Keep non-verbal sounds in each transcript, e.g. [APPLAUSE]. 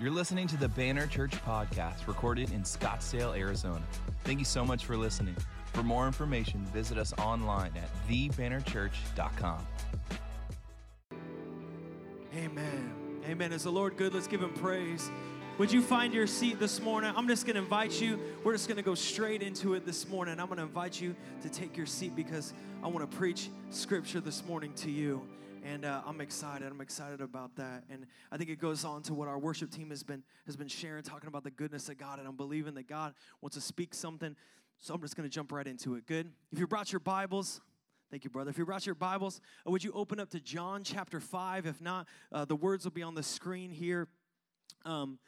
You're listening to the Banner Church podcast recorded in Scottsdale, Arizona. Thank you so much for listening. For more information, visit us online at thebannerchurch.com. Amen. Amen. Is the Lord good? Let's give him praise. Would you find your seat this morning? I'm just going to invite you. We're just going to go straight into it this morning. I'm going to invite you to take your seat because I want to preach scripture this morning to you and uh, I'm excited. I'm excited about that, and I think it goes on to what our worship team has been has been sharing, talking about the goodness of God, and I'm believing that God wants to speak something. So I'm just going to jump right into it. Good. If you brought your Bibles. Thank you, brother. If you brought your Bibles, uh, would you open up to John chapter 5? If not, uh, the words will be on the screen here. Um,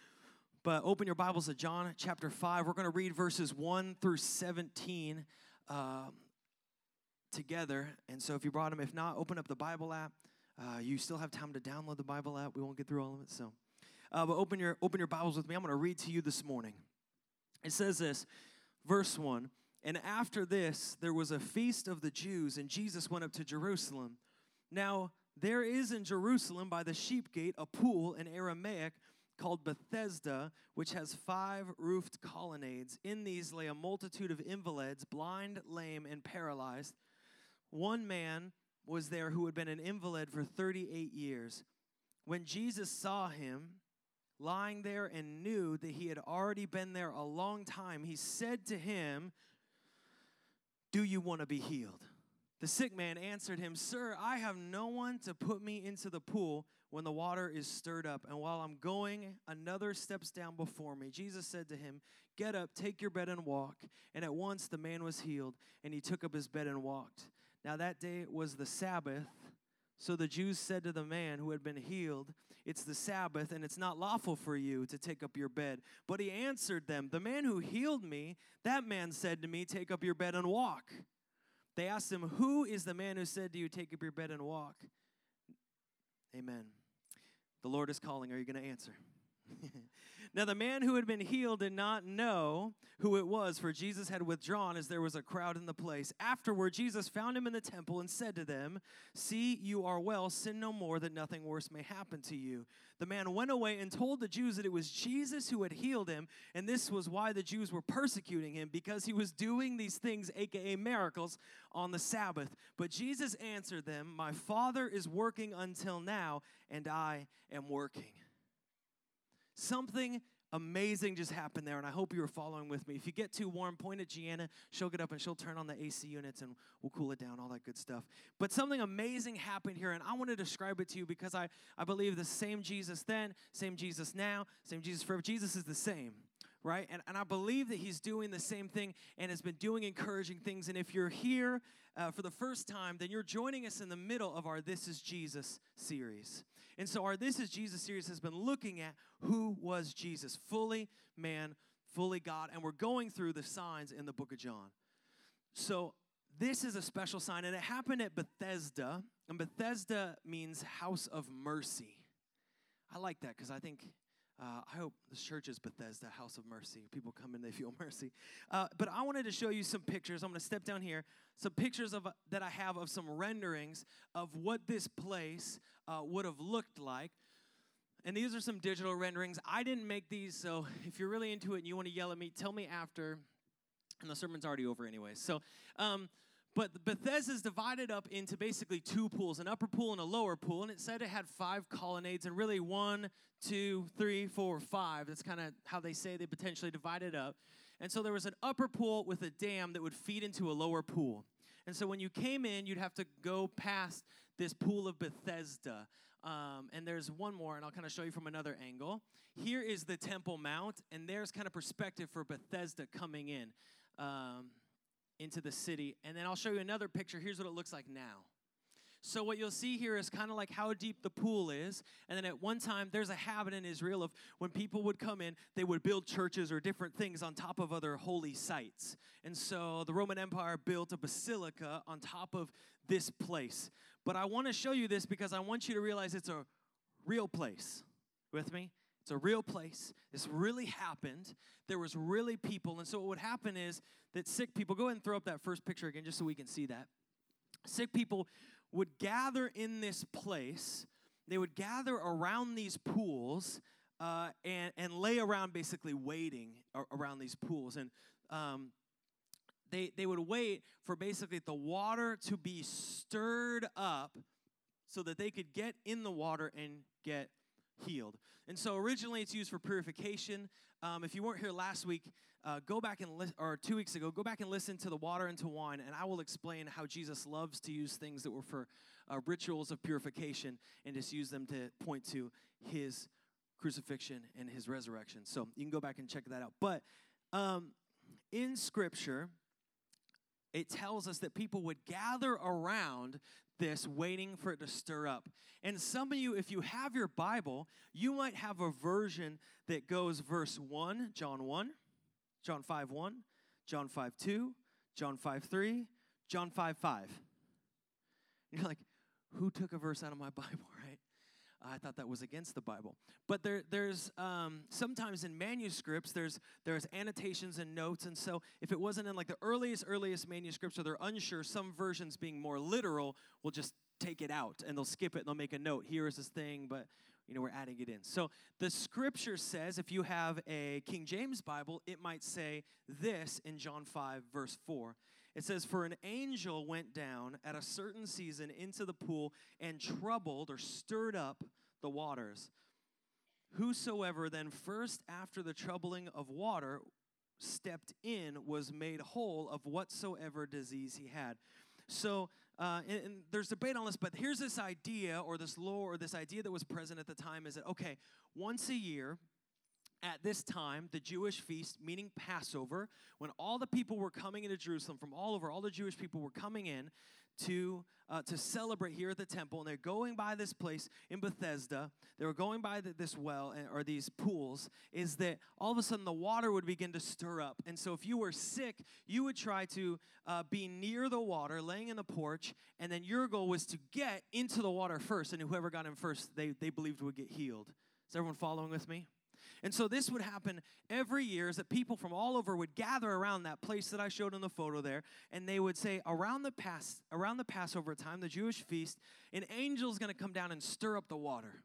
but open your Bibles to John chapter 5. We're going to read verses 1 through 17 uh, together. And so if you brought them, if not, open up the Bible app. Uh, you still have time to download the Bible app. We won't get through all of it. So, uh, but open your open your Bibles with me. I'm going to read to you this morning. It says this, verse one. And after this, there was a feast of the Jews, and Jesus went up to Jerusalem. Now there is in Jerusalem by the sheep gate a pool in Aramaic called Bethesda, which has five roofed colonnades. In these lay a multitude of invalids, blind, lame, and paralyzed. One man was there who had been an invalid for 38 years. When Jesus saw him lying there and knew that he had already been there a long time, he said to him, Do you want to be healed? The sick man answered him, Sir, I have no one to put me into the pool when the water is stirred up. And while I'm going, another steps down before me. Jesus said to him, Get up, take your bed, and walk. And at once the man was healed, and he took up his bed and walked. Now that day was the Sabbath. So the Jews said to the man who had been healed, It's the Sabbath, and it's not lawful for you to take up your bed. But he answered them, The man who healed me, that man said to me, Take up your bed and walk. They asked him, Who is the man who said to you, Take up your bed and walk? Amen. The Lord is calling. Are you going to answer? [LAUGHS] Now, the man who had been healed did not know who it was, for Jesus had withdrawn as there was a crowd in the place. Afterward, Jesus found him in the temple and said to them, See, you are well, sin no more, that nothing worse may happen to you. The man went away and told the Jews that it was Jesus who had healed him, and this was why the Jews were persecuting him, because he was doing these things, aka miracles, on the Sabbath. But Jesus answered them, My Father is working until now, and I am working. Something amazing just happened there, and I hope you were following with me. If you get too warm, point at Gianna. She'll get up and she'll turn on the AC units and we'll cool it down, all that good stuff. But something amazing happened here, and I want to describe it to you because I, I believe the same Jesus then, same Jesus now, same Jesus forever. Jesus is the same right? And, and I believe that he's doing the same thing and has been doing encouraging things. And if you're here uh, for the first time, then you're joining us in the middle of our This Is Jesus series. And so our This Is Jesus series has been looking at who was Jesus, fully man, fully God. And we're going through the signs in the book of John. So this is a special sign, and it happened at Bethesda. And Bethesda means house of mercy. I like that because I think uh, I hope this church is Bethesda, House of Mercy. People come in, they feel [LAUGHS] mercy. Uh, but I wanted to show you some pictures. I'm going to step down here. Some pictures of uh, that I have of some renderings of what this place uh, would have looked like. And these are some digital renderings. I didn't make these, so if you're really into it and you want to yell at me, tell me after. And the sermon's already over, anyway. So, um, but Bethesda is divided up into basically two pools, an upper pool and a lower pool. And it said it had five colonnades, and really one, two, three, four, five. That's kind of how they say they potentially divided up. And so there was an upper pool with a dam that would feed into a lower pool. And so when you came in, you'd have to go past this pool of Bethesda. Um, and there's one more, and I'll kind of show you from another angle. Here is the Temple Mount, and there's kind of perspective for Bethesda coming in. Um, into the city. And then I'll show you another picture. Here's what it looks like now. So, what you'll see here is kind of like how deep the pool is. And then at one time, there's a habit in Israel of when people would come in, they would build churches or different things on top of other holy sites. And so the Roman Empire built a basilica on top of this place. But I want to show you this because I want you to realize it's a real place. With me? It's a real place. This really happened. There was really people. And so what would happen is that sick people, go ahead and throw up that first picture again just so we can see that. Sick people would gather in this place. They would gather around these pools uh, and, and lay around basically waiting around these pools. And um, they, they would wait for basically the water to be stirred up so that they could get in the water and get healed. And so originally it's used for purification. Um, if you weren't here last week, uh, go back and listen, or two weeks ago, go back and listen to the water into wine, and I will explain how Jesus loves to use things that were for uh, rituals of purification and just use them to point to his crucifixion and his resurrection. So you can go back and check that out. But um, in Scripture, it tells us that people would gather around this waiting for it to stir up. And some of you, if you have your Bible, you might have a version that goes verse 1, John 1, John 5 1, John 5 2, John 5 3, John 5 5. And [LAUGHS] you're like, who took a verse out of my Bible, [LAUGHS] right? I thought that was against the Bible. But there, there's um, sometimes in manuscripts, there's there's annotations and notes, and so if it wasn't in like the earliest earliest manuscripts, or they're unsure, some versions being more literal will just take it out and they'll skip it and they'll make a note. Here is this thing, but you know we're adding it in. So the scripture says, if you have a King James Bible, it might say this in John 5 verse 4. It says, For an angel went down at a certain season into the pool and troubled or stirred up the waters. Whosoever then first after the troubling of water stepped in was made whole of whatsoever disease he had. So, uh, and, and, there's debate on this, but here's this idea or this lore or this idea that was present at the time is that, okay, once a year, at this time, the Jewish feast, meaning Passover, when all the people were coming into Jerusalem from all over, all the Jewish people were coming in to, uh, to celebrate here at the temple, and they're going by this place in Bethesda. They were going by the, this well eh, or these pools. Is that all of a sudden the water would begin to stir up, and so if you were sick, you would try to uh, be near the water, laying in the porch, and then your goal was to get into the water first, and whoever got in first, they they believed would get healed. Is everyone following with me? And so this would happen every year is that people from all over would gather around that place that I showed in the photo there, and they would say, around the pass around the Passover time, the Jewish feast, an angel is gonna come down and stir up the water.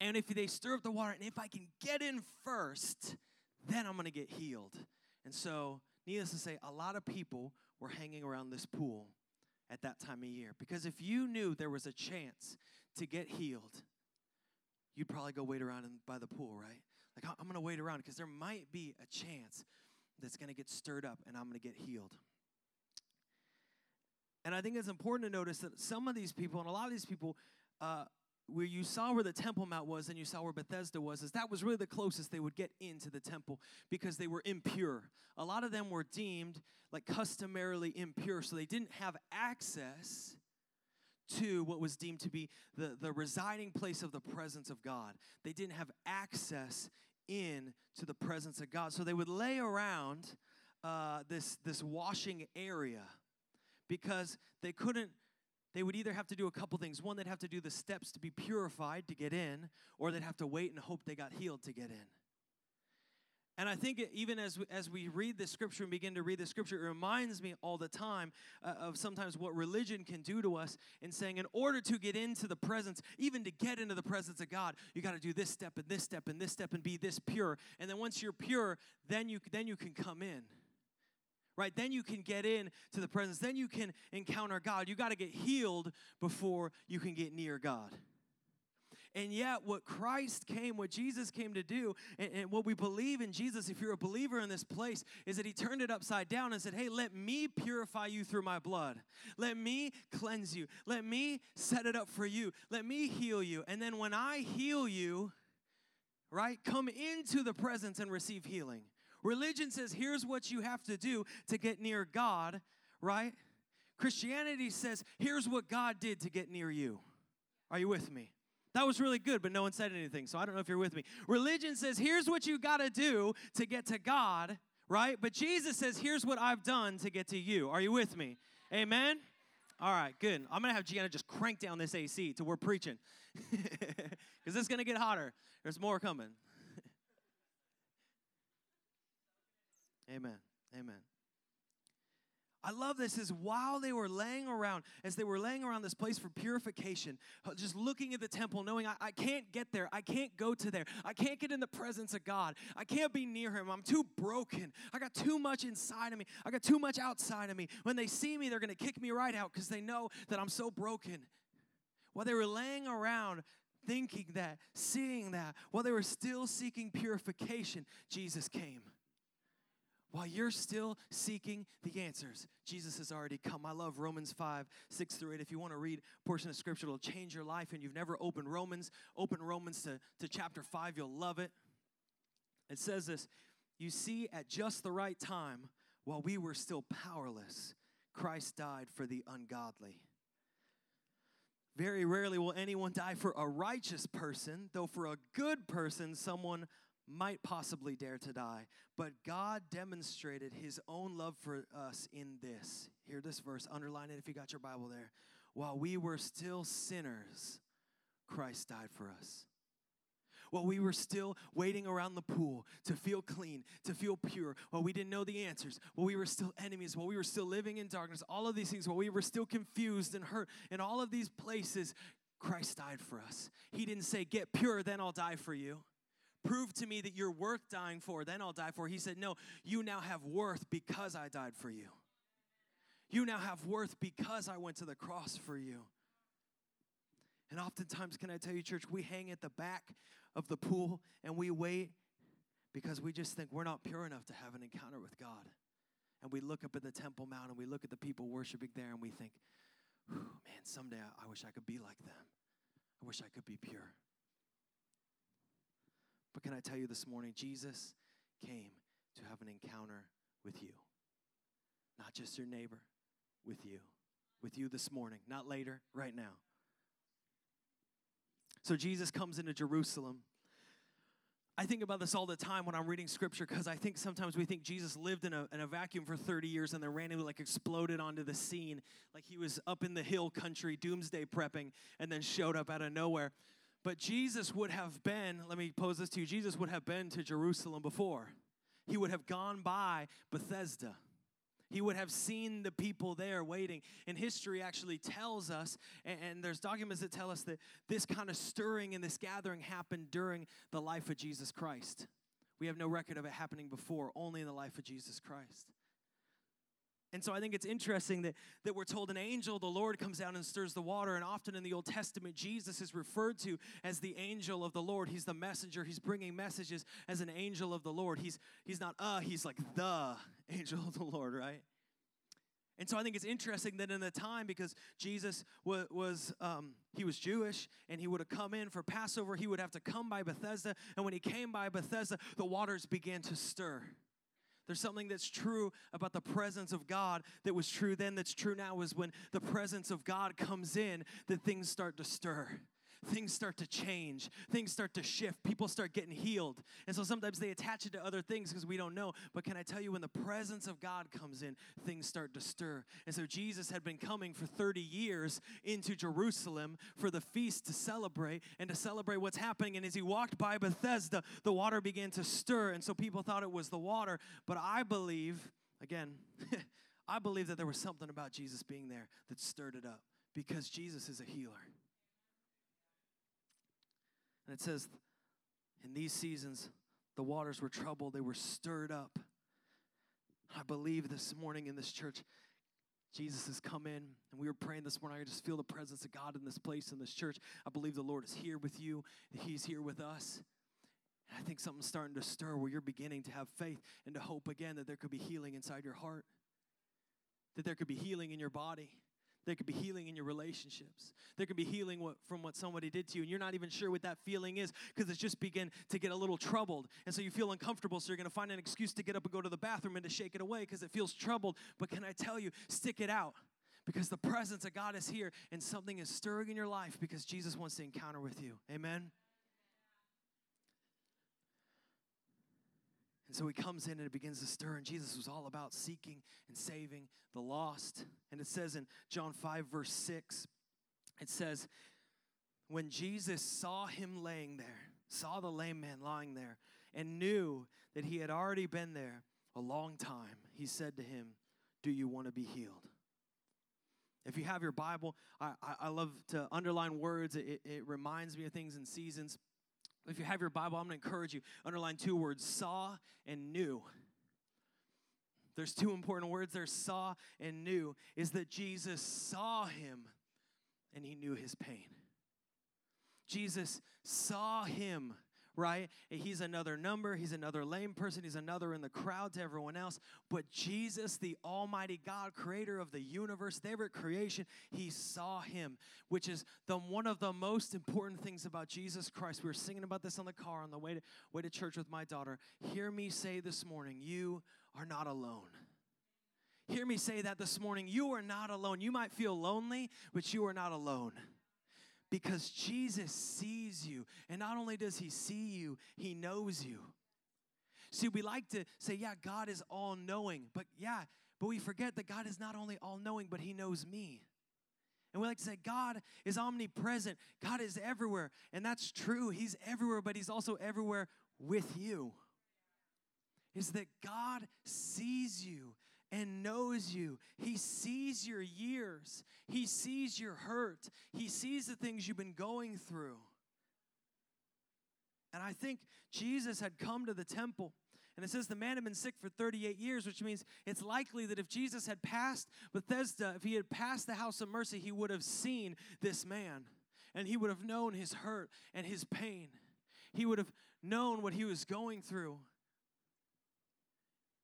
And if they stir up the water, and if I can get in first, then I'm gonna get healed. And so, needless to say, a lot of people were hanging around this pool at that time of year. Because if you knew there was a chance to get healed, you'd probably go wait around by the pool, right? Like, I'm going to wait around because there might be a chance that's going to get stirred up and I'm going to get healed. And I think it's important to notice that some of these people, and a lot of these people, uh, where you saw where the Temple Mount was and you saw where Bethesda was, is that was really the closest they would get into the temple because they were impure. A lot of them were deemed like customarily impure, so they didn't have access to what was deemed to be the, the residing place of the presence of God. They didn't have access in to the presence of God. So they would lay around uh, this, this washing area because they couldn't they would either have to do a couple things. One, they'd have to do the steps to be purified to get in, or they'd have to wait and hope they got healed to get in. And I think even as we, as we read the scripture and begin to read the scripture, it reminds me all the time uh, of sometimes what religion can do to us in saying, in order to get into the presence, even to get into the presence of God, you got to do this step and this step and this step and be this pure. And then once you're pure, then you then you can come in. Right? Then you can get in to the presence. Then you can encounter God. You got to get healed before you can get near God. And yet, what Christ came, what Jesus came to do, and, and, what we believe in Jesus, if you're a believer in this place, is that He turned it upside down and said, Hey, let me purify you through my blood. Let me cleanse you. Let me set it up for you. Let me heal you. And then when I heal you, right, come into the presence and receive healing. Religion says, Here's what you have to do to get near God, right? Christianity says, Here's what God did to get near you. Are you with me? That was really good, but no one said anything. So I don't know if you're with me. Religion says, here's what you got to do to get to God, right? But Jesus says, here's what I've done to get to you. Are you with me? Amen? All right, good. I'm going to have Gianna just crank down this AC till we're preaching. [LAUGHS] Because it's going to get hotter. There's more coming. [LAUGHS] Amen. Amen. I love this is while they were laying around, as they were laying around this place for purification, uh, just looking at the temple, knowing I, I can't get there, I can't go to there, I can't get in the presence of God, I can't be near Him, I'm too broken, I got too much inside of me, I got too much outside of me. When they see me, they're gonna kick me right out because they know that I'm so broken. While they were laying around, thinking that, seeing that, while they were still seeking purification, Jesus came. While you're still seeking the answers, Jesus has already come. I love Romans 5, 6 through 8. If you want to read a portion of scripture, it'll change your life. And you've never opened Romans, open Romans to, to chapter 5. You'll love it. It says this You see, at just the right time, while we were still powerless, Christ died for the ungodly. Very rarely will anyone die for a righteous person, though for a good person, someone might possibly dare to die. But God demonstrated his own love for us in this. Hear this verse, underline it if you got your Bible there. While we were still sinners, Christ died for us. While we were still waiting around the pool to feel clean, to feel pure, while we didn't know the answers, while we were still enemies, while we were still living in darkness, all of these things, while we were still confused and hurt, in all of these places, Christ died for us. He didn't say, Get pure, then I'll die for you. Prove to me that you're worth dying for, then I'll die for. He said, No, you now have worth because I died for you. You now have worth because I went to the cross for you. And oftentimes, can I tell you, church, we hang at the back of the pool and we wait because we just think we're not pure enough to have an encounter with God. And we look up at the Temple Mount and we look at the people worshiping there and we think, man, someday I wish I could be like them. I wish I could be pure. Can I tell you this morning, Jesus came to have an encounter with you. Not just your neighbor, with you. With you this morning, not later, right now. So Jesus comes into Jerusalem. I think about this all the time when I'm reading scripture because I think sometimes we think Jesus lived in a, in a vacuum for 30 years and then randomly like exploded onto the scene like he was up in the hill country doomsday prepping and then showed up out of nowhere. But Jesus would have been, let me pose this to you Jesus would have been to Jerusalem before. He would have gone by Bethesda. He would have seen the people there waiting. And history actually tells us, and, there's documents that tell us that this kind of stirring and this gathering happened during the life of Jesus Christ. We have no record of it happening before, only in the life of Jesus Christ. And so I think it's interesting that, that we're told an angel, the Lord, comes down and stirs the water. And often in the Old Testament, Jesus is referred to as the angel of the Lord. He's the messenger. He's bringing messages as an angel of the Lord. He's, he's not uh, he's like the [LAUGHS] angel of the Lord, right? And so I think it's interesting that in the time, because Jesus was, was um, he was Jewish and he would have come in for Passover, he would have to come by Bethesda. And when he came by Bethesda, the waters began to stir. There's something that's true about the presence of God that was true then, that's true now, is when the presence of God comes in, that things start to stir things start to change, things start to shift, people start getting healed. And so sometimes they attach it to other things because we don't know. But can I tell you, when the presence of God comes in, things start to stir. And so Jesus had been coming for 30 years into Jerusalem for the feast to celebrate and to celebrate what's happening. And as he walked by Bethesda, the water began to stir. And so people thought it was the water. But I believe, again, [LAUGHS] I believe that there was something about Jesus being there that stirred it up because Jesus is a healer. And it says, in these seasons, the waters were troubled, they were stirred up. I believe this morning in this church, Jesus has come in, and we were praying this morning. I just feel the presence of God in this place, in this church. I believe the Lord is here with you, He's here with us. And I think something's starting to stir where you're beginning to have faith and to hope again that there could be healing inside your heart, that there could be healing in your body. There could be healing in your relationships. There could be healing what, from what somebody did to you, and you're not even sure what that feeling is because it's just begin to get a little troubled. And so you feel uncomfortable, so you're going to find an excuse to get up and go to the bathroom and to shake it away because it feels troubled. But can I tell you, stick it out because the presence of God is here and something is stirring in your life because Jesus wants to encounter with you. Amen. And so he comes in and it begins to stir, and Jesus was all about seeking and saving the lost. And it says in John 5, verse 6, it says, When Jesus saw him laying there, saw the lame man lying there, and knew that he had already been there a long time, he said to him, do you want to be healed? If you have your Bible, I, I, I love to underline words. It, it reminds me of things in seasons. If you have your Bible, I'm going to encourage you underline two words saw and knew. There's two important words there saw and knew is that Jesus saw him and he knew his pain. Jesus saw him right? He's another number, he's another lame person, he's another in the crowd to everyone else. But Jesus, the Almighty God, creator of the universe, favorite creation, he saw him, which is the one of the most important things about Jesus Christ. We were singing about this on the car on the way to, way to church with my daughter. Hear me say this morning, you are not alone. Hear me say that this morning. You are not alone. You might feel lonely, but you are not alone because Jesus sees you. And not only does he see you, he knows you. See, we like to say, yeah, God is all knowing, but yeah, but we forget that God is not only all knowing, but he knows me. And we like to say, God is omnipresent, God is everywhere. And that's true, he's everywhere, but he's also everywhere with you. Is that God sees you and knows you. He sees your years, He sees your hurt, He sees the things you've been going through. And I think Jesus had come to the temple. And it says the man had been sick for 38 years, which means it's likely that if Jesus had passed Bethesda, if he had passed the house of mercy, he would have seen this man. And he would have known his hurt and his pain. He would have known what he was going through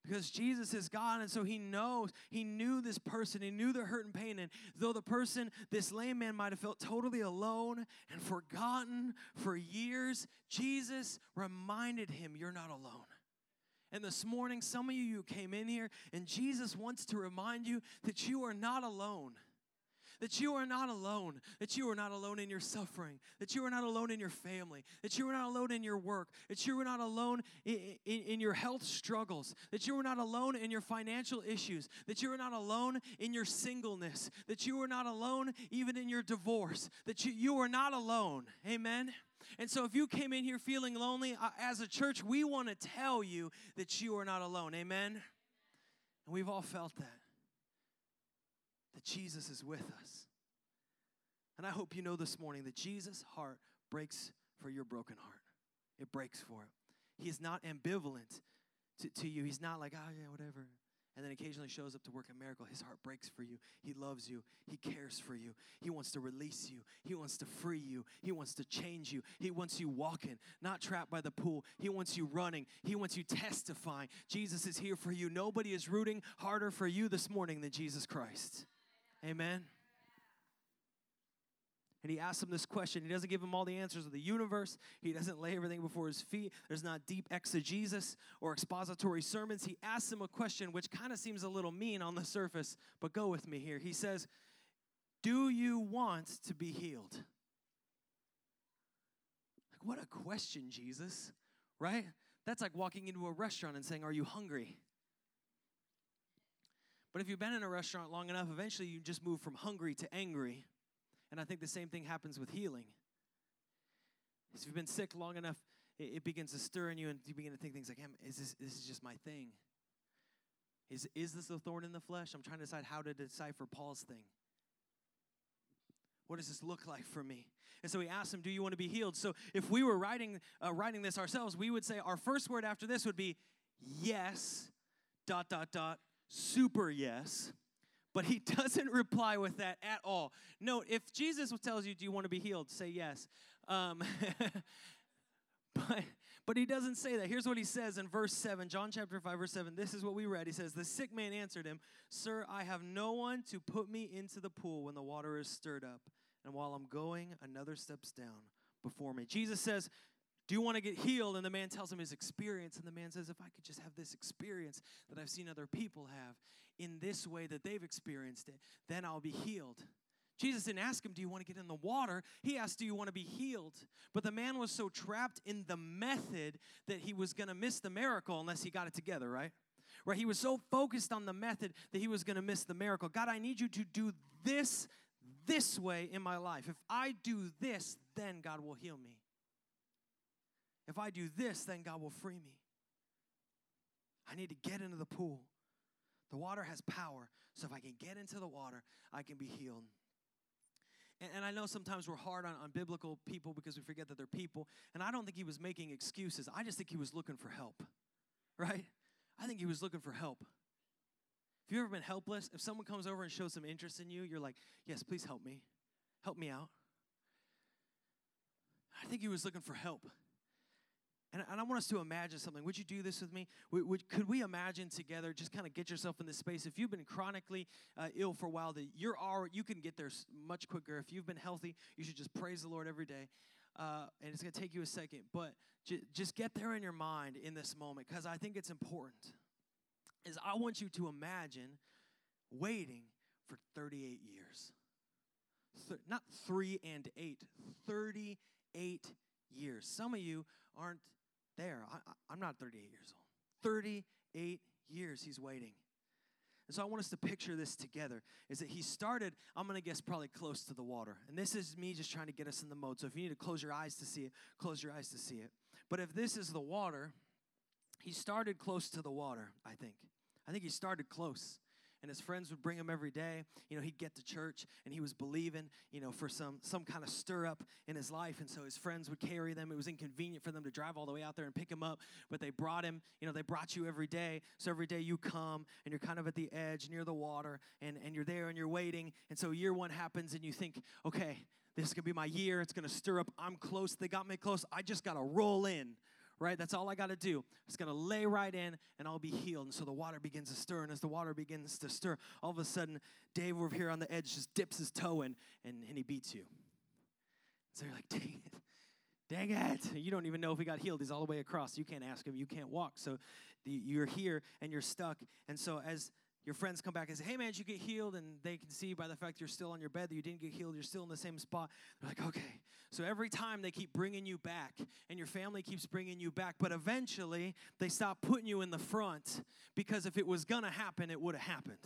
because Jesus is God, and so he knows, he knew this person, he knew the hurt and pain. And though the person, this lame man, might have felt totally alone and forgotten for years, Jesus reminded him, You're not alone. And this morning, some of you came in here, and Jesus wants to remind you that you are not alone that you are not alone, that you are not alone in your suffering, that you are not alone in your family, that you are not alone in your work, that you are not alone in, in, in your health struggles, that you are not alone in your financial issues, that you are not alone in your singleness, that you are not alone even in your divorce, that you, you are not alone. Amen. And so, if you came in here feeling lonely, uh, as a church, we want to tell you that you are not alone. Amen? And we've all felt that that Jesus is with us. And I hope you know this morning that Jesus' heart breaks for your broken heart. It breaks for it. He is not ambivalent to, to you. He's not like, oh, yeah, whatever. And then occasionally shows up to work a miracle. His heart breaks for you. He loves you. He cares for you. He wants to release you. He wants to free you. He wants to change you. He wants you walking, not trapped by the pool. He wants you running. He wants you testifying. Jesus is here for you. Nobody is rooting harder for you this morning than Jesus Christ. Amen. And he asks him this question. He doesn't give him all the answers of the universe. He doesn't lay everything before his feet. There's not deep exegesis or expository sermons. He asks him a question which kind of seems a little mean on the surface, but go with me here. He says, Do you want to be healed? Like, what a question, Jesus, right? That's like walking into a restaurant and saying, Are you hungry? But if you've been in a restaurant long enough, eventually you just move from hungry to angry. And I think the same thing happens with healing. If you've been sick long enough, it, begins to stir in you, and you begin to think things like, is this, this is just my thing? Is, is this a thorn in the flesh? I'm trying to decide how to decipher Paul's thing. What does this look like for me? And so he asked him, Do you want to be healed? So if we were writing, uh, writing this ourselves, we would say our first word after this would be yes, dot, dot, dot, super yes, but he [LAUGHS] doesn't reply with that at all. Note, if Jesus tells you, Do you want to be healed? Say yes. Um, [LAUGHS] but, but he doesn't say that. Here's what he says in verse 7, John chapter 5, verse 7. This is what we read. He says, The sick man answered him, Sir, I have no one to put me into the pool when the water is stirred up. And while I'm going, another steps down before me. Jesus says, do you want to get healed? And the man tells him his experience. And the man says, If I could just have this experience that I've seen other people have in this way that they've experienced it, then I'll be healed. Jesus didn't ask him, Do you want to get in the water? He asked, Do you want to be healed? But the man was so trapped in the method that he was going to miss the miracle unless he got it together, right? Right? He was so focused on the method that he was going to miss the miracle. God, I need you to do this this way in my life. If I do this, then God will heal me. If I do this, then God will free me. I need to get into the pool. The water has power. So if I can get into the water, I can be healed. And, and I know sometimes we're hard on, on biblical people because we forget that they're people. And I don't think he was making excuses. I just think he was looking for help, right? I think he was looking for help. Have you've ever been helpless? If someone comes over and shows some interest in you, you're like, yes, please help me. Help me out. I think he was looking for help. And, I want us to imagine something. Would you do this with me? Would, would, could we imagine together, just kind of get yourself in this space? If you've been chronically uh, ill for a while, that you're already, you can get there much quicker. If you've been healthy, you should just praise the Lord every day. Uh, and it's going to take you a second, but j- just get there in your mind in this moment because I think it's important. Is I want you to imagine waiting for 38 years. Th- not three and eight, 38 years. Some of you aren't there. I, am not 38 years old. 38 years he's waiting. And so I want us to picture this together is that he started, I'm going to guess, probably close to the water. And this is me just trying to get us in the mode. So if you need to close your eyes to see it, close your eyes to see it. But if this is the water, he started close to the water, I think. I think he started close and his friends would bring him every day. You know, he'd get to church and he was believing, you know, for some some kind of stir up in his life. And so his friends would carry them. It was inconvenient for them to drive all the way out there and pick him up, but they brought him, you know, they brought you every day. So every day you come and you're kind of at the edge near the water and, and you're there and you're waiting. And so year one happens and you think, okay, this is gonna be my year. It's gonna stir up. I'm close. They got me close. I just gotta roll in right? That's all I got to do. It's going to lay right in and I'll be healed. And so the water begins to stir. And as the water begins to stir, all of a sudden, Dave over here on the edge just dips his toe in and, and he beats you. So you're like, dang it. Dang it. You don't even know if he got healed. He's all the way across. You can't ask him. You can't walk. So you're here and you're stuck. And so as your friends come back and say, hey man, did you get healed? And they can see by the fact you're still on your bed that you didn't get healed, you're still in the same spot. They're like, okay. So every time they keep bringing you back, and your family keeps bringing you back, but eventually they stop putting you in the front because if it was gonna happen, it would have happened.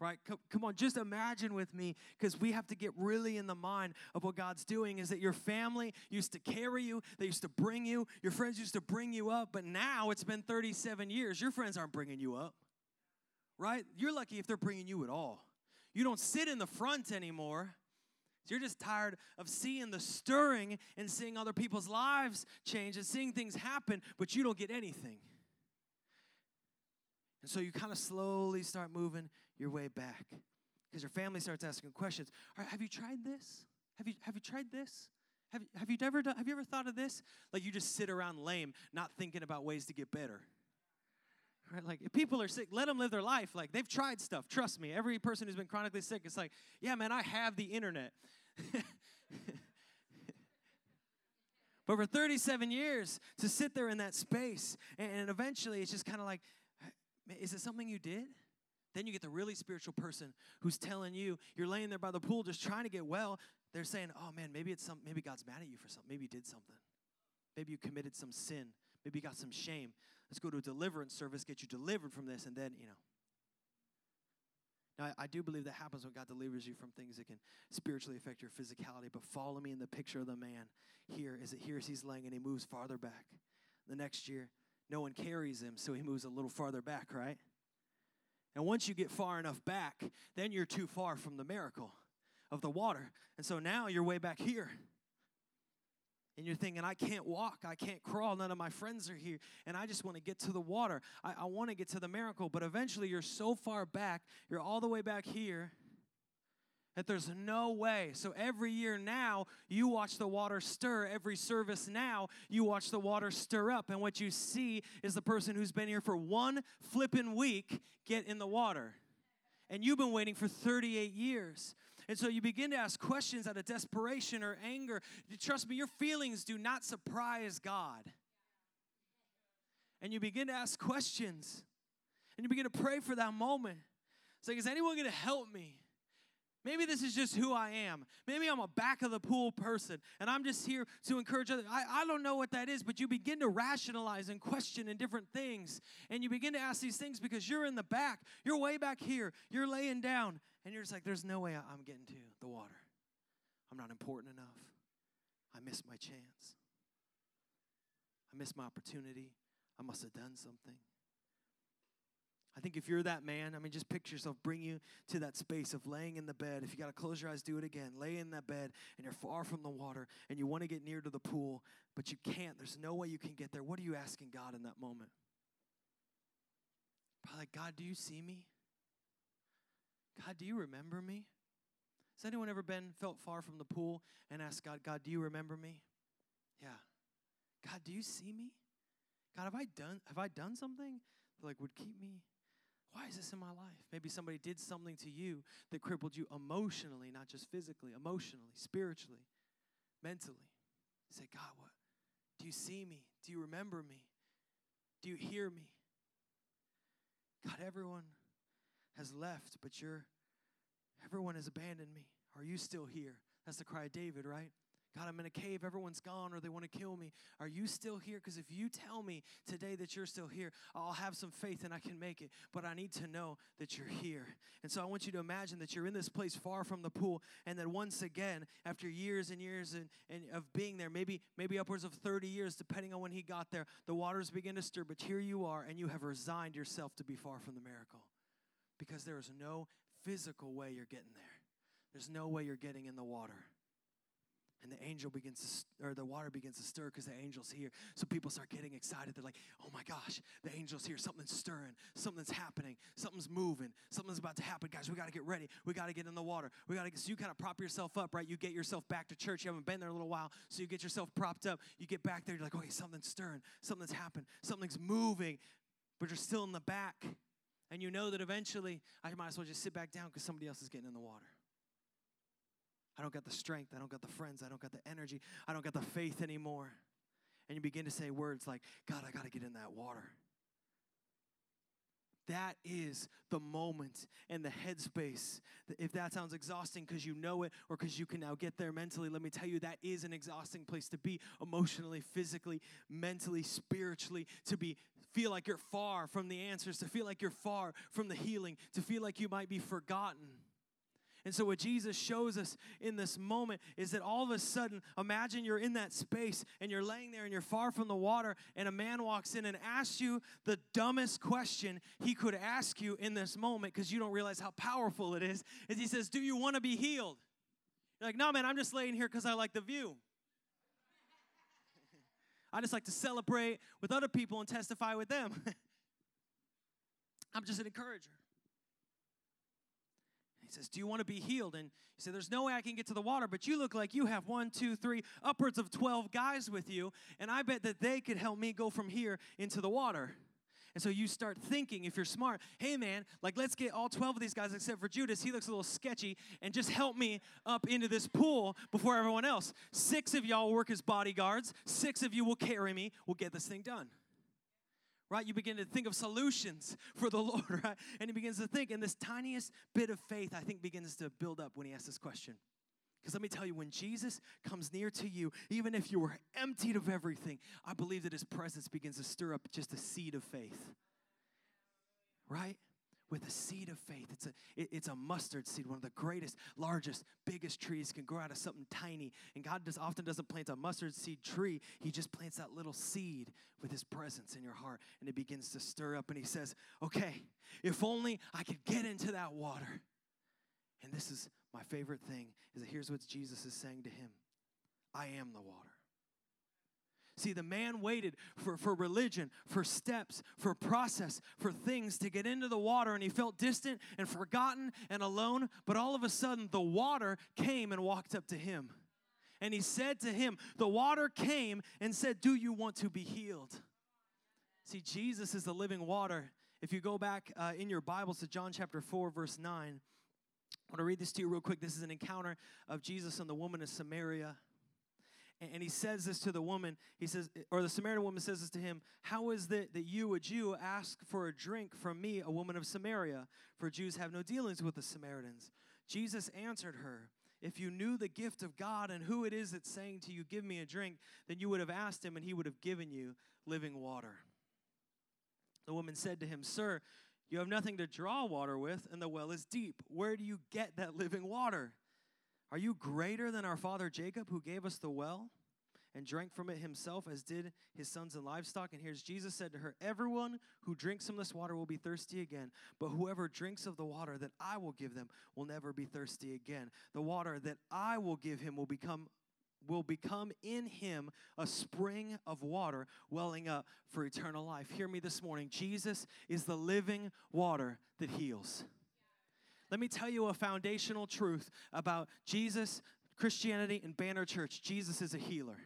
Right? Come on, just imagine with me because we have to get really in the mind of what God's doing is that your family used to carry you, they used to bring you, your friends used to bring you up, but now it's been 37 years. Your friends aren't bringing you up right? You're lucky if they're bringing you at all. You don't sit in the front anymore. You're just tired of seeing the stirring and seeing other people's lives change and seeing things happen, but you don't get anything. And so you kind of slowly start moving your way back because your family starts asking questions. All right, have you tried this? Have you, have you tried this? Have, have you never done, have you ever thought of this? Like you just sit around lame, not thinking about ways to get better. Right? Like, if people are sick, let them live their life. Like, they've tried stuff. Trust me. Every person who's been chronically sick, it's like, yeah, man, I have the internet. [LAUGHS] but for 37 years, to sit there in that space, and, eventually it's just kind of like, is it something you did? Then you get the really spiritual person who's telling you, you're laying there by the pool just trying to get well. They're saying, oh man, maybe it's some, maybe God's mad at you for something. Maybe you did something. Maybe you committed some sin. Maybe you got some shame. Let's go to a deliverance service, get you delivered from this, and then, you know. Now, I, I do believe that happens when God delivers you from things that can spiritually affect your physicality. But follow me in the picture of the man here as it here as he's laying and he moves farther back. The next year, no one carries him, so he moves a little farther back, right? And once you get far enough back, then you're too far from the miracle of the water. And so now you're way back here and you're thinking, I can't walk, I can't crawl, none of my friends are here, and I just want to get to the water. I, I want to get to the miracle. But eventually, you're so far back, you're all the way back here, that there's no way. So every year now, you watch the water stir. Every service now, you watch the water stir up. And what you see is the person who's been here for one flipping week get in the water. And you've been waiting for 38 years. And so you begin to ask questions out of desperation or anger. Trust me, your feelings do not surprise God. And you begin to ask questions. And you begin to pray for that moment. It's like, is anyone going to help me? Maybe this is just who I am. Maybe I'm a back of the pool person and I'm just here to encourage others. I, I don't know what that is, but you begin to rationalize and question in different things. And you begin to ask these things because you're in the back. You're way back here. You're laying down. And you're just like, there's no way I'm getting to the water. I'm not important enough. I missed my chance. I missed my opportunity. I must have done something. I think if you're that man, I mean, just picture yourself, bring you to that space of laying in the bed. If you got to close your eyes, do it again. Lay in that bed and you're far from the water and you want to get near to the pool, but you can't. There's no way you can get there. What are you asking God in that moment? Probably like, God, do you see me? God, do you remember me? Has anyone ever been felt far from the pool and asked God, God, do you remember me? Yeah. God, do you see me? God, have I done have I done something that like would keep me why is this in my life? Maybe somebody did something to you that crippled you emotionally, not just physically, emotionally, spiritually, mentally. You say, God, what? Do you see me? Do you remember me? Do you hear me? God, everyone has left, but you're, everyone has abandoned me. Are you still here? That's the cry of David, right? God, I'm in a cave, everyone's gone, or they want to kill me. Are you still here? Because if you tell me today that you're still here, I'll have some faith and I can make it. But I need to know that you're here. And so I want you to imagine that you're in this place far from the pool, and that once again, after years and years and, and of being there, maybe maybe upwards of 30 years, depending on when he got there, the waters begin to stir. But here you are, and you have resigned yourself to be far from the miracle. Because there is no physical way you're getting there. There's no way you're getting in the water. And the angel begins to or the water begins to stir because the angel's here. So people start getting excited. They're like oh my gosh the angel's here. Something's stirring. Something's happening. Something's moving. Something's about to happen. Guys we got to get ready. We got to get in the water. We got to so you kind of prop yourself up right? You get yourself back to church. You haven't been there a little while. So you get yourself propped up. You get back there. You're like okay something's stirring. Something's happened. Something's moving. But you're still in the back and you know that eventually i might as well just sit back down because somebody else is getting in the water I don't got the strength. I don't got the friends. I don't got the energy. I don't got the faith anymore. And you begin to say words like, God, I got to get in that water. That is the moment and the headspace. If that sounds exhausting because you know it or because you can now get there mentally, let me tell you that is an exhausting place to be emotionally, physically, mentally, spiritually, to be feel like you're far from the answers, to feel like you're far from the healing, to feel like you might be forgotten. And so, what Jesus shows us in this moment is that all of a sudden, imagine you're in that space and you're laying there and you're far from the water, and a man walks in and asks you the dumbest question he could ask you in this moment because you don't realize how powerful it is. Is he says, Do you want to be healed? You're like, No, man, I'm just laying here because I like the view. I just like to celebrate with other people and testify with them. [LAUGHS] I'm just an encourager. He says, Do you want to be healed? And he said, There's no way I can get to the water, but you look like you have one, two, three, upwards of 12 guys with you, and I bet that they could help me go from here into the water. And so you start thinking, if you're smart, hey man, like let's get all 12 of these guys except for Judas. He looks a little sketchy, and just help me up into this pool before everyone else. Six of y'all work as bodyguards, six of you will carry me. We'll get this thing done right? You begin to think of solutions for the [LAUGHS] Lord, right? And he begins to think, and this tiniest bit of faith, I think, begins to build up when he asks this question. Because let me tell you, when Jesus comes near to you, even if you were emptied of everything, I believe that his presence begins to stir up just a seed of faith, right? with a seed of faith. It's a, it, it's a mustard seed, one of the greatest, largest, biggest trees can grow out of something tiny. And God just often doesn't plant a mustard seed tree, He just plants that little seed with His presence in your heart. And it begins to stir up. And He says, Okay, if only I could get into that water. And this is my favorite thing is that here's what Jesus is saying to him I am the water. See, the man waited for, for religion, for steps, for process, for things to get into the water, and he felt distant and forgotten and alone. But all of a sudden, the water came and walked up to him. And he said to him, The water came and said, Do you want to be healed? See, Jesus is the living water. If you go back uh, in your Bibles to John chapter 4, verse 9, I want to read this to you real quick. This is an encounter of Jesus and the woman of Samaria. And he says this to the woman. He says, or the Samaritan woman says this to him How is it that you, a Jew, ask for a drink from me, a woman of Samaria? For Jews have no dealings with the Samaritans. Jesus answered her, If you knew the gift of God and who it is that's saying to you, Give me a drink, then you would have asked him, and he would have given you living water. The woman said to him, Sir, you have nothing to draw water with, and the well is deep. Where do you get that living water? Are you greater than our father Jacob, who gave us the well and drank from it himself, as did his sons and livestock. And here's Jesus said to her, Everyone who drinks from this water will be thirsty again, but whoever drinks of the water that I will give them will never be thirsty again. The water that I will give him will become will become in him a spring of water welling up for eternal life. Hear me this morning. Jesus is the living water that heals. Let me tell you a foundational truth about Jesus, Christianity, and Banner Church. Jesus is a healer.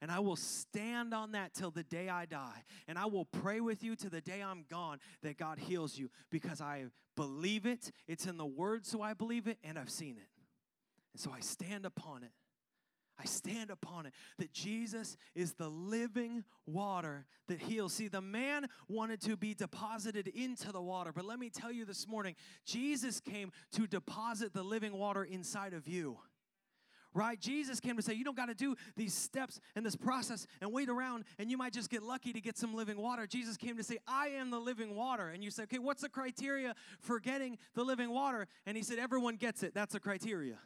And I will stand on that till the day I die. And I will pray with you to the day I'm gone that God heals you because I believe it. It's in the Word, so I believe it, and I've seen it. And so I stand upon it. I stand upon it that Jesus is the living water that heals. See, the man wanted to be deposited into the water, but let me tell you this morning, Jesus came to deposit the living water inside of you. Right? Jesus came to say, You don't got to do these steps and this process and wait around, and you might just get lucky to get some living water. Jesus came to say, I am the living water. And you say, Okay, what's the criteria for getting the living water? And he said, Everyone gets it. That's the criteria.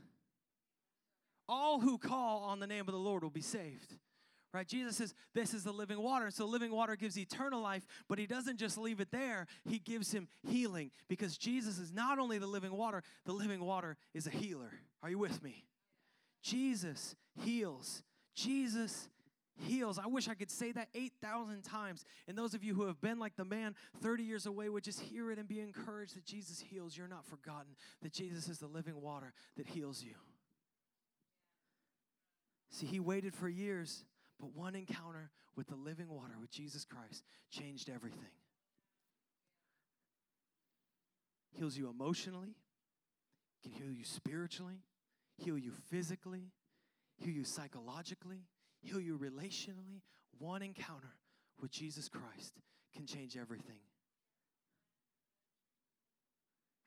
All who call on the name of the Lord will be saved. Right? Jesus says, This is the living water. So, living water gives eternal life, but He doesn't just leave it there, He gives him healing because Jesus is not only the living water, the living water is a healer. Are you with me? Jesus heals. Jesus heals. I wish I could say that 8,000 times. And those of you who have been like the man 30 years away would just hear it and be encouraged that Jesus heals. You're not forgotten, that Jesus is the living water that heals you. See, he waited for years, but one encounter with the living water with Jesus Christ changed everything. Heals you emotionally, can heal you spiritually, heal you physically, heal you psychologically, heal you relationally. One encounter with Jesus Christ can change everything.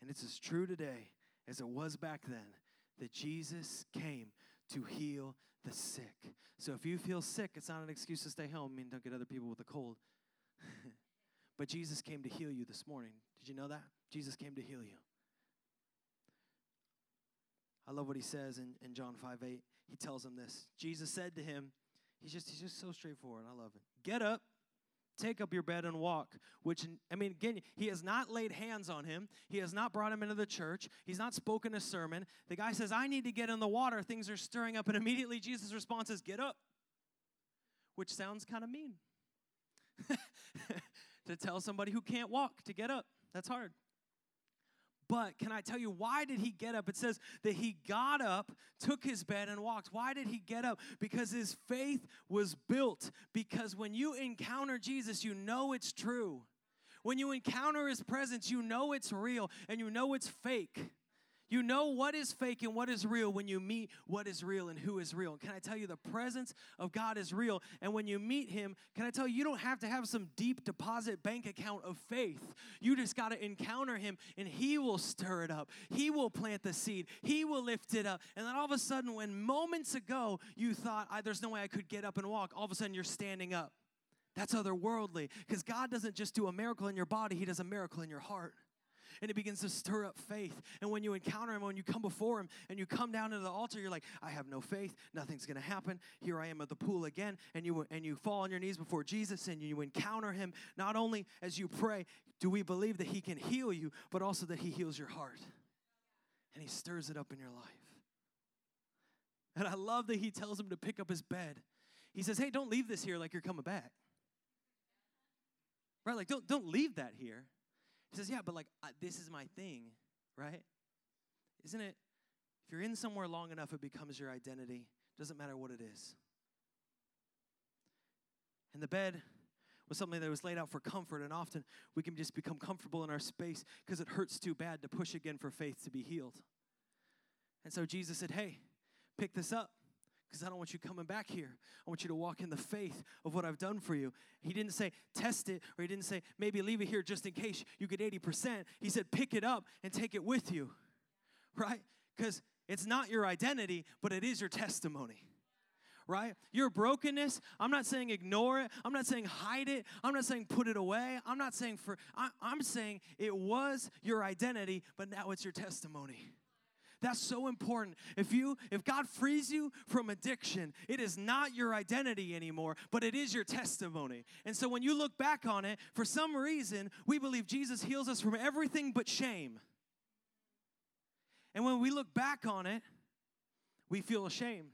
And it's as true today as it was back then that Jesus came to heal the sick. So if you feel sick, it's not an excuse to stay home. I mean, don't get other people with a cold. [LAUGHS] but Jesus came to heal you this morning. Did you know that? Jesus came to heal you. I love what he says in, in John 5 8. He tells him this. Jesus said to him, he's just, he's just so straightforward. I love it. Get up, take up your bed and walk. Which, I mean, again, he has not laid hands on him. He has not brought him into the church. He's not spoken a sermon. The guy says, I need to get in the water. Things are stirring up. And immediately Jesus' response is, Get up. Which sounds kind of mean. [LAUGHS] to tell somebody who can't walk to get up. That's hard. But can I tell you, why did he get up? It says that he got up, took his bed, and walked. Why did he get up? Because his faith was built. Because when you encounter Jesus, you know it's true. When you encounter his presence, you know it's real and you know it's fake. You know what is fake and what is real when you meet what is real and who is real. Can I tell you, the presence of God is real. And when you meet Him, can I tell you, you don't have to have some deep deposit bank account of faith. You just got to encounter Him and He will stir it up. He will plant the seed, He will lift it up. And then all of a sudden, when moments ago you thought, there's no way I could get up and walk, all of a sudden you're standing up. That's otherworldly because God doesn't just do a miracle in your body, He does a miracle in your heart and it begins to stir up faith. And when you encounter Him, when you come before Him and you come down to the altar, you're like, I have no faith. Nothing's going to happen. Here I am at the pool again. And you, and you fall on your knees before Jesus and you encounter Him. Not only as you pray, do we believe that He can heal you, but also that He heals your heart. And He stirs it up in your life. And I love that He tells him to pick up his bed. He says, Hey, don't leave this here like you're coming back. Right? Like, don't, don't leave that here. He says, Yeah, but like, uh, this is my thing, right? Isn't it? If you're in somewhere long enough, it becomes your identity. Doesn't matter what it is. And the bed was something that was laid out for comfort, and often we can just become comfortable in our space because it hurts too bad to push again for faith to be healed. And so Jesus said, Hey, pick this up because I don't want you coming back here. I want you to walk in the faith of what I've done for you. He didn't say test it, or he didn't say maybe leave it here just in case you get 80%. He said pick it up and take it with you, right? Because it's not your identity, but it is your testimony. Right? Your brokenness, I'm not saying ignore it. I'm not saying hide it. I'm not saying put it away. I'm not saying for, I'm saying it was your identity, but now it's your testimony That's so important. If you if God frees you from addiction, it is not your identity anymore, but it is your testimony. And so when you look back on it, for some reason, we believe Jesus heals us from everything but shame. And when we look back on it, we feel ashamed.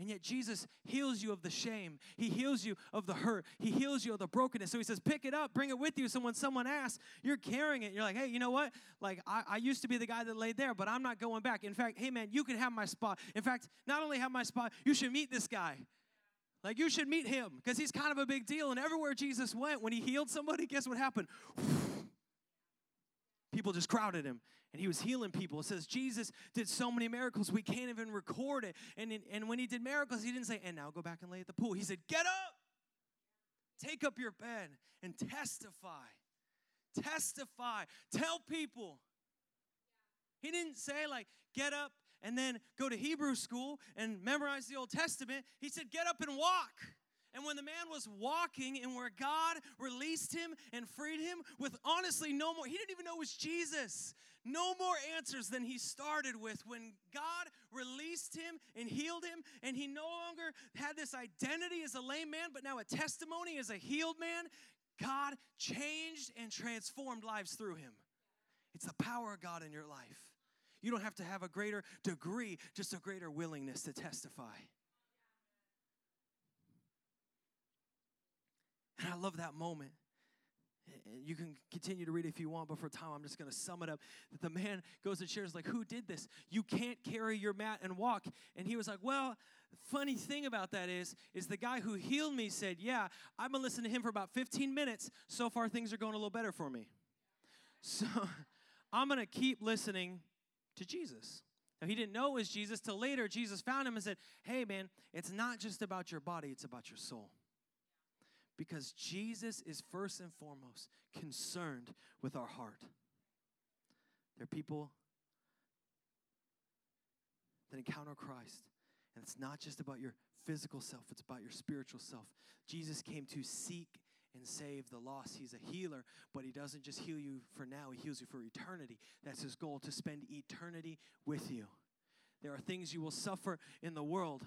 And yet Jesus heals you of the shame. He heals you of the hurt. He heals you of the brokenness. So he says, pick it up, bring it with you. So when someone asks, you're carrying it. You're like, hey, you know what? Like, I, I used to be the guy that laid there, but I'm not going back. In fact, hey, man, you can have my spot. In fact, not only have my spot, you should meet this guy. Like, you should meet him because he's kind of a big deal. And everywhere Jesus went, when he healed somebody, guess what happened? People just crowded him and he was healing people. It says Jesus did so many miracles, we can't even record it. And, and when he did miracles, he didn't say, and now go back and lay at the pool. He said, get up, take up your bed, and testify. Testify. Tell people. He didn't say, like, get up and then go to Hebrew school and memorize the Old Testament. He said, get up and walk. And when the man was walking and where God released him and freed him with honestly no more, he didn't even know it was Jesus. No more answers than he started with when God released him and healed him, and he no longer had this identity as a lame man, but now a testimony as a healed man. God changed and transformed lives through him. It's the power of God in your life. You don't have to have a greater degree, just a greater willingness to testify. And I love that moment. You can continue to read if you want, but for time, I'm just going to sum it up. That the man goes and shares, like, who did this? You can't carry your mat and walk. And he was like, well, funny thing about that is, is the guy who healed me said, yeah, I've been listening to him for about 15 minutes. So far, things are going a little better for me. So [LAUGHS] I'm going to keep listening to Jesus. Now, he didn't know it was Jesus till later. Jesus found him and said, hey, man, it's not just about your body, it's about your soul because Jesus is first and foremost concerned with our heart. There are people that encounter Christ, and it's not just about your physical self, it's about your spiritual self. Jesus came to seek and save the lost. He's a healer, but he doesn't just heal you for now, he heals you for eternity. That's his goal to spend eternity with you. There are things you will suffer in the world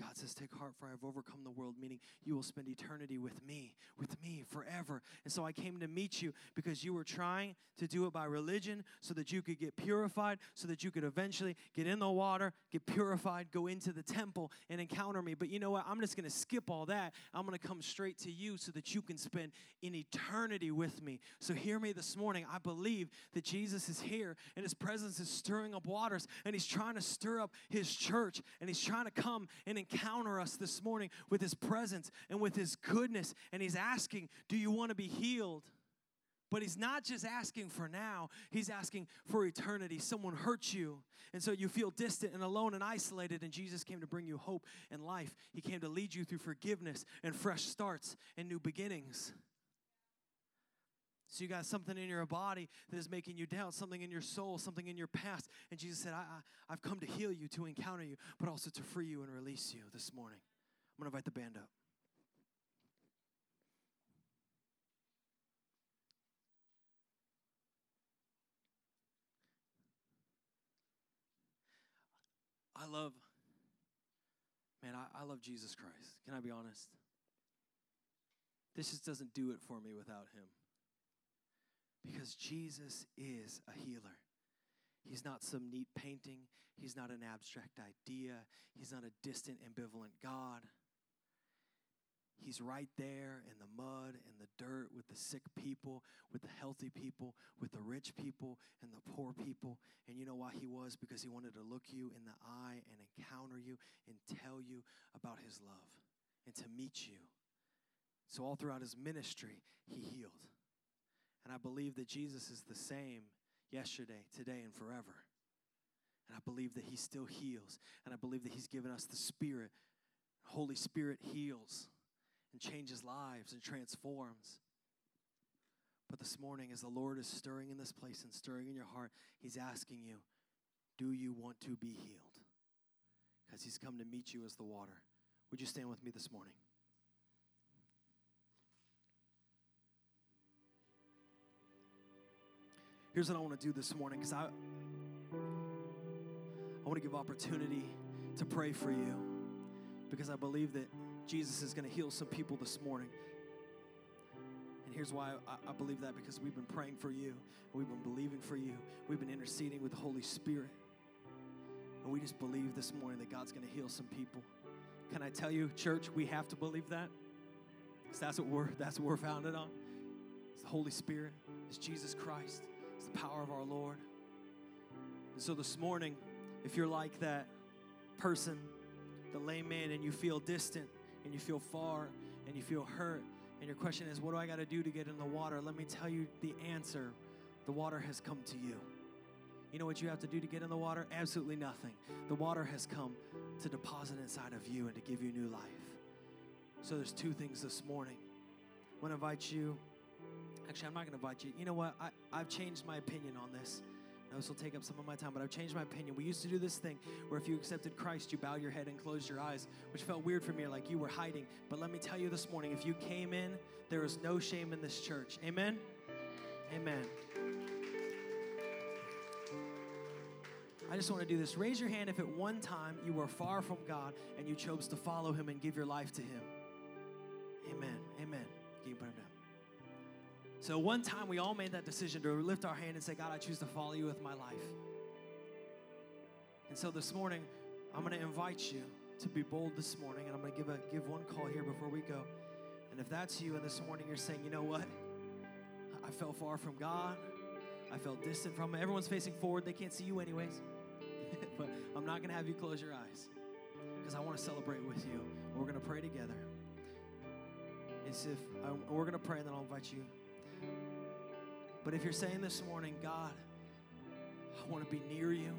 God says, Take heart, for I have overcome the world, meaning you will spend eternity with me, with me forever. And so I came to meet you because you were trying to do it by religion so that you could get purified, so that you could eventually get in the water, get purified, go into the temple, and encounter me. But you know what? I'm just going to skip all that. I'm going to come straight to you so that you can spend in eternity with me. So hear me this morning. I believe that Jesus is here and his presence is stirring up waters and he's trying to stir up his church and he's trying to come and encounter us this morning with His presence and with His goodness. And He's asking, Do you want to be healed? But he's not just asking for now, he's asking for eternity. Someone hurt you, and so you feel distant and alone and isolated, and Jesus came to bring you hope and life. He came to lead you through forgiveness and fresh starts and new beginnings. So you got something in your body that is making you down, something in your soul, something in your past. And Jesus said, I, I, I've come to heal you, to encounter you, but also to free you and release you this morning. I'm going to invite the band up. I love, man, I, I love Jesus Christ. Can I be honest? This just doesn't do it for me without him. Because Jesus is a healer. He's not some neat painting, He's not an abstract idea, He's not a distant, ambivalent God. He's right there in the mud and the dirt with the sick people, with the healthy people, with the rich people and the poor people. And you know why he was? Because he wanted to look you in the eye and encounter you and tell you about his love and to meet you. So, all throughout his ministry, he healed. And I believe that Jesus is the same yesterday, today, and forever. And I believe that He still heals. And I believe that He's given us the Spirit. Holy Spirit heals and changes lives and transforms. But this morning, as the Lord is stirring in this place and stirring in your heart, He's asking you, Do you want to be healed? Because He's come to meet you as the water. Would you stand with me this morning? Here's what I want to do this morning because I, I want to give opportunity to pray for you because I believe that Jesus is going to heal some people this morning. And here's why I, I believe that because we've been praying for you, we've been believing for you, we've been interceding with the Holy Spirit. And we just believe this morning that God's going to heal some people. Can I tell you, church, we have to believe that? Because that's what we're that's what we're founded on. It's the Holy Spirit, it's Jesus Christ, it's the power of our Lord. And so this morning, if you're like that person, the lame man, and you feel distant and you feel far and you feel hurt, and your question is, what do I got to do to get in the water? Let me tell you the answer. The water has come to you. You know what you have to do to get in the water? Absolutely nothing. The water has come to deposit inside of you and to give you new life. So there's two things this morning. I want to invite you. Actually, I'm not going to invite you. You know what? I, I've changed my opinion on this. Now, this will take up some of my time, but I've changed my opinion. We used to do this thing where if you accepted Christ, you bow your head and close your eyes, which felt weird for me, like you were hiding. But let me tell you this morning if you came in, there is no shame in this church. Amen? Amen. I just want to do this. Raise your hand if at one time you were far from God and you chose to follow Him and give your life to Him. Amen. Amen. So, one time we all made that decision to lift our hand and say, God, I choose to follow you with my life. And so this morning, I'm going to invite you to be bold this morning, and I'm going to give, a, give one call here before we go. And if that's you, and this morning you're saying, you know what? I fell far from God. I felt distant from Him. Everyone's facing forward. They can't see you, anyways. [LAUGHS] but I'm not going to have you close your eyes because I want to celebrate with you. We're going to pray together. It's if I, we're going to pray, and then I'll invite you. But if you're saying this morning, God, I want to be near you.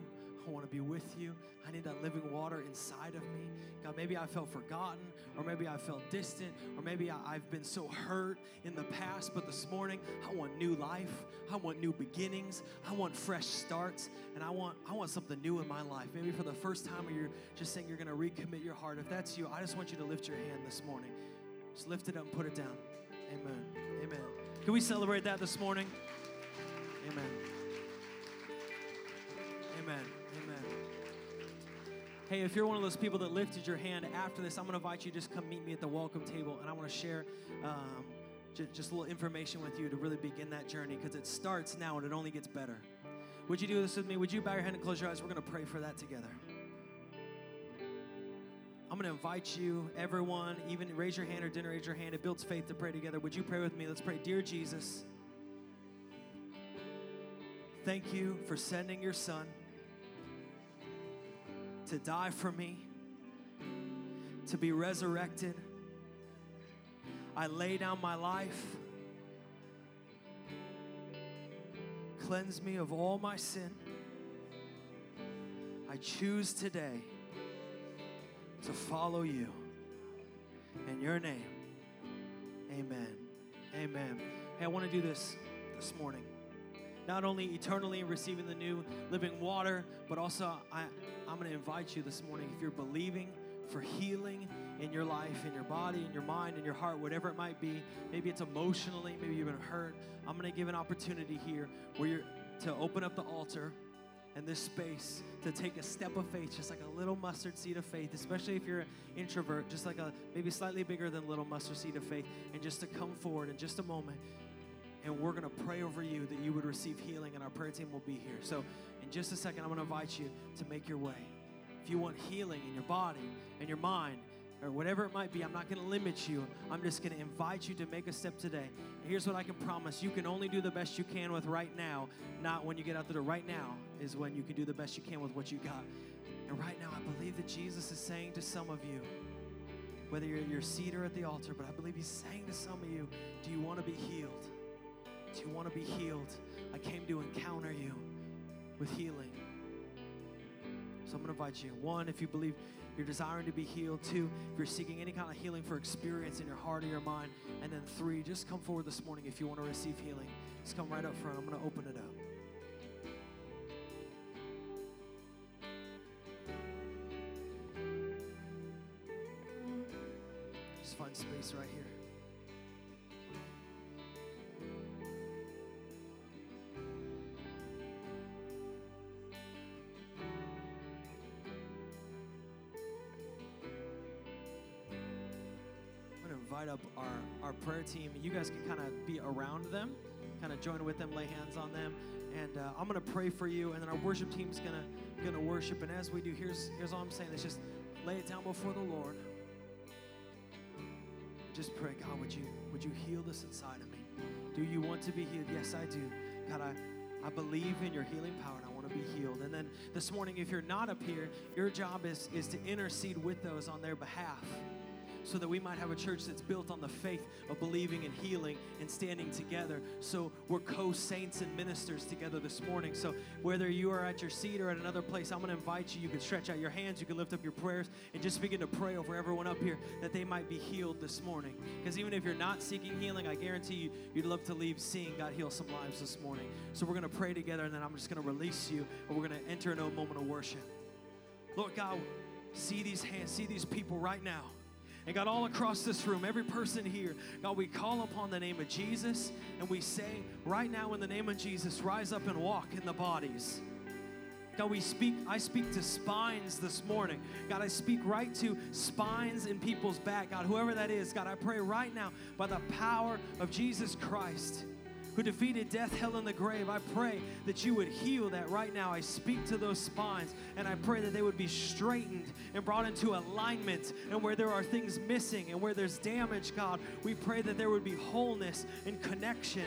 I want to be with you. I need that living water inside of me. God, maybe I felt forgotten, or maybe I felt distant, or maybe I, have been so hurt in the past. But this morning, I want new life. I want new beginnings. I want fresh starts, and I want I want something new in my life. Maybe for the first time, or you're just saying you're going to recommit your heart. If that's you, I just want you to lift your hand this morning. Just lift it up and put it down. Amen. Amen. Can we celebrate that this morning? Amen. Amen. Amen. Hey, if you're one of those people that lifted your hand after this, I'm going to invite you to just come meet me at the welcome table, and I want to share um, j- just a little information with you to really begin that journey because it starts now and it only gets better. Would you do this with me? Would you bow your head and close your eyes? We're going to pray for that together. I'm going to invite you, everyone, even raise your hand or didn't raise your hand. It builds faith to pray together. Would you pray with me? Let's pray. Dear Jesus, thank you for sending your son to die for me, to be resurrected. I lay down my life. Cleanse me of all my sin. I choose today to follow you. In your name, amen. Amen. Hey, I want to do this this morning. Not only eternally receiving the new living water, but also I, I'm going to invite you this morning, if you're believing for healing in your life, in your body, in your mind, in your heart, whatever it might be. Maybe it's emotionally, maybe you've been hurt. I'm going to give an opportunity here where you're to open up the altar and this space to take a step of faith, just like a little mustard seed of faith, especially if you're an introvert, just like a maybe slightly bigger than little mustard seed of faith, and just to come forward in just a moment. And we're going to pray over you that you would receive healing, and our prayer team will be here. So, in just a second, I'm going to invite you to make your way. If you want healing in your body and your mind, or whatever it might be, I'm not going to limit you. I'm just going to invite you to make a step today. And here's what I can promise you can only do the best you can with right now, not when you get out the door. Right now is when you can do the best you can with what you got. And right now, I believe that Jesus is saying to some of you, whether you're at your seat or at the altar, but I believe He's saying to some of you, Do you want to be healed? Do you want to be healed? I came to encounter you with healing. So I'm going to invite you. One, if you believe you're desiring to be healed. Two, if you're seeking any kind of healing for experience in your heart or your mind. And then three, just come forward this morning if you want to receive healing. Just come right up front. I'm going to open it up. Invite up our, our prayer team. You guys can kind of be around them, kind of join with them, lay hands on them. And uh, I'm going to pray for you, and then our worship team's going to going to worship. And as we do, here's, here's all I'm saying is just lay it down before the Lord. Just pray, God, would you, would you heal this inside of me? Do you want to be healed? Yes, I do. God, I, I believe in your healing power and I want to be healed. And then this morning, if you're not up here, your job is, is to intercede with those on their behalf so that we might have a church that's built on the faith of believing and healing and standing together. So we're co saints and ministers together this morning. So whether you are at your seat or at another place, I'm going to invite you. You can stretch out your hands, you can lift up your prayers, and just begin to pray over everyone up here that they might be healed this morning. Because even if you're not seeking healing, I guarantee you, you'd love to leave seeing God heal some lives this morning. So we're going to pray together, and then I'm just going to release you, and we're going to enter into a moment of worship. Lord God, see these hands, see these people right now. And God, all across this room, every person here, God, we call upon the name of Jesus and we say, right now, in the name of Jesus, rise up and walk in the bodies. God, we speak, I speak to spines this morning. God, I speak right to spines in people's back. God, whoever that is, God, I pray right now by the power of Jesus Christ who defeated death, hell, and the grave. I pray that you would heal that right now. I speak to those spines and I pray that they would be straightened and brought into alignment. And where there are things missing and where there's damage, God, we pray that there would be wholeness and connection.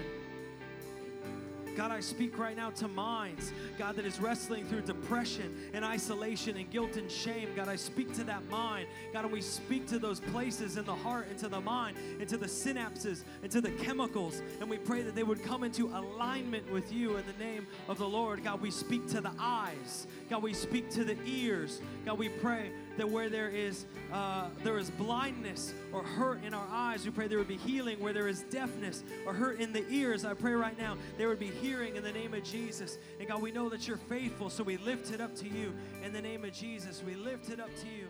God, I speak right now to minds, God, that is wrestling through depression and isolation and guilt and shame. God, I speak to that mind. God, and we speak to those places in the heart, into the mind, into the synapses, into the chemicals, and we pray that they would come into alignment with you in the name of the Lord. God, we speak to the eyes. God, we speak to the ears. God, we pray that where there is uh, there is blindness or hurt in our eyes, we pray there would be healing. Where there is deafness or hurt in the ears, I pray right now there would be hearing in the name of Jesus. And God, we know that you're faithful, so we lift it up to you in the name of Jesus. We lift it up to you.